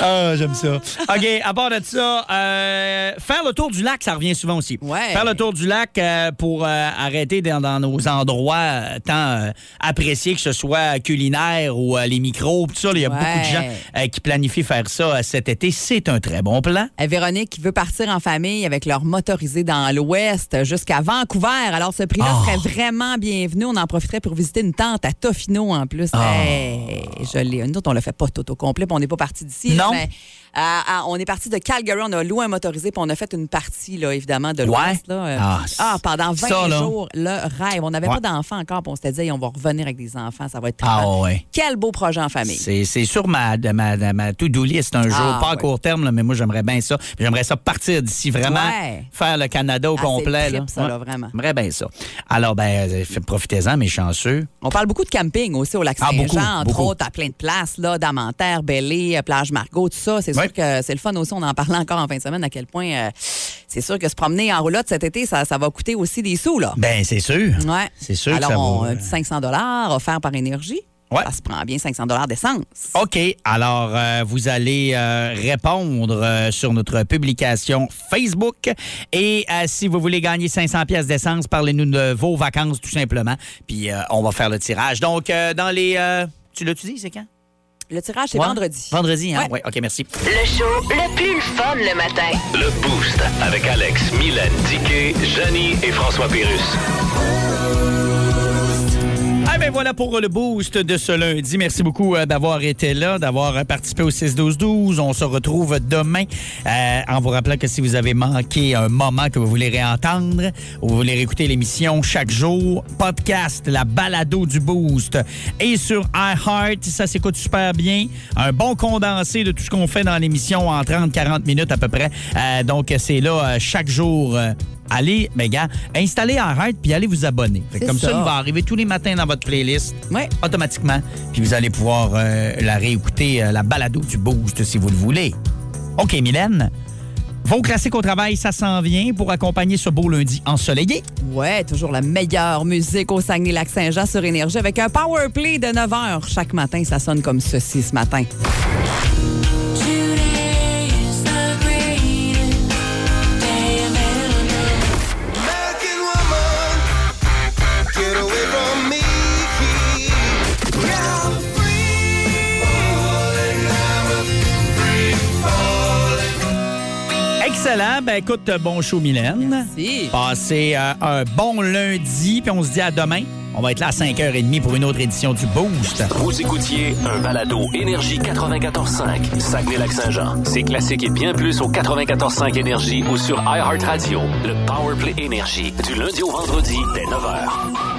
Ah, j'aime ça. OK, à part de ça, euh, faire le tour du lac, ça revient souvent aussi. Ouais. Faire le tour du lac euh, pour euh, arrêter dans, dans nos endroits tant appréciés, que ce soit culinaire ou les micros, tout ça. Il y a Ouais. beaucoup de gens qui planifient faire ça cet été. C'est un très bon plan. Véronique qui veut partir en famille avec leur motorisé dans l'ouest jusqu'à Vancouver. Alors, ce prix-là Oh. serait vraiment bienvenu. On en profiterait pour visiter une tente à Tofino en plus. Oh. Hey. je l'ai. Nous autres, on l'a fait pas tout au complet, on n'est pas parti d'ici. Non. mais, euh, euh, on est parti de Calgary, on a loué un motorisé, puis on a fait une partie, là, évidemment, de l'Ouest. Ouais. là. Euh, Ah, ah, pendant 20 ça, là. jours, le rêve. On n'avait Ouais. pas d'enfants encore, puis on s'était dit, on va revenir avec des enfants, ça va être très Ah ouais. Quel beau projet en famille. C'est c'est sur ma, ma, ma to-do list un jour, Ah, pas à court terme, là, mais moi, j'aimerais bien ça. J'aimerais ça partir d'ici, vraiment, Ouais. faire le Canada au Ah, complet. là. trip, ça, là, vraiment. J'aimerais bien ça. Alors, ben, euh, profitez-en, mes chanceux. On parle beaucoup de camping aussi au lac Ah, Saint-Jean, beaucoup, entre beaucoup. autres, à plein de places, là, Damanterre, Bellé, Plage Margot, tout ça. C'est. Sûr que c'est le fun aussi. On en parlait encore en fin de semaine à quel point euh, c'est sûr que se promener en roulotte cet été, ça, ça va coûter aussi des sous, là. Ben, c'est sûr. Ouais. C'est sûr que Alors, ça on, va, un petit 500 offert par énergie. Ouais. Ça se prend bien 500 d'essence. OK. Alors, euh, vous allez euh, répondre euh, sur notre publication Facebook. Et euh, si vous voulez gagner 500 pièces d'essence, parlez-nous de vos vacances, tout simplement. Puis, euh, on va faire le tirage. Donc, euh, dans les... euh, tu l'as-tu dit, c'est quand? Le tirage, c'est Ouais? vendredi. Vendredi, hein? Ouais. Oui, OK, merci. Le show le plus fun le matin. Le Boost avec Alex, Mylène, Diquet, Janie et François Pérus. Ah ben voilà pour le boost de ce lundi. Merci beaucoup euh, d'avoir été là, d'avoir euh, participé au 6-12-12. On se retrouve demain euh, en vous rappelant que si vous avez manqué un moment que vous voulez réentendre ou vous voulez réécouter l'émission chaque jour, podcast, la balado du boost et sur iHeart, ça s'écoute super bien. Un bon condensé de tout ce qu'on fait dans l'émission en 30-40 minutes à peu près. Donc c'est là chaque jour. Allez, ben gars, installez iHeart puis allez vous abonner. Fait que C'est comme ça, ça. il va arriver tous les matins dans votre playlist Ouais. automatiquement. Puis vous allez pouvoir euh, la réécouter, euh, la balado du Boost, si vous le voulez. OK, Mylène. Vos classiques au travail, ça s'en vient pour accompagner ce beau lundi ensoleillé. Ouais, toujours la meilleure musique au Saguenay-Lac-Saint-Jean sur Énergie avec un power play de 9 h chaque matin. Ça sonne comme ceci ce matin. Ben écoute, bon show, Mylène. Merci. Passez euh, un bon lundi, puis on se dit à demain. On va être là à 5h30 pour une autre édition du Boost. Vous écoutiez un balado Énergie 94.5, Saguenay-Lac-Saint-Jean. C'est classique et bien plus au 94.5 Énergie ou sur iHeartRadio. Le Powerplay Énergie, du lundi au vendredi dès 9h.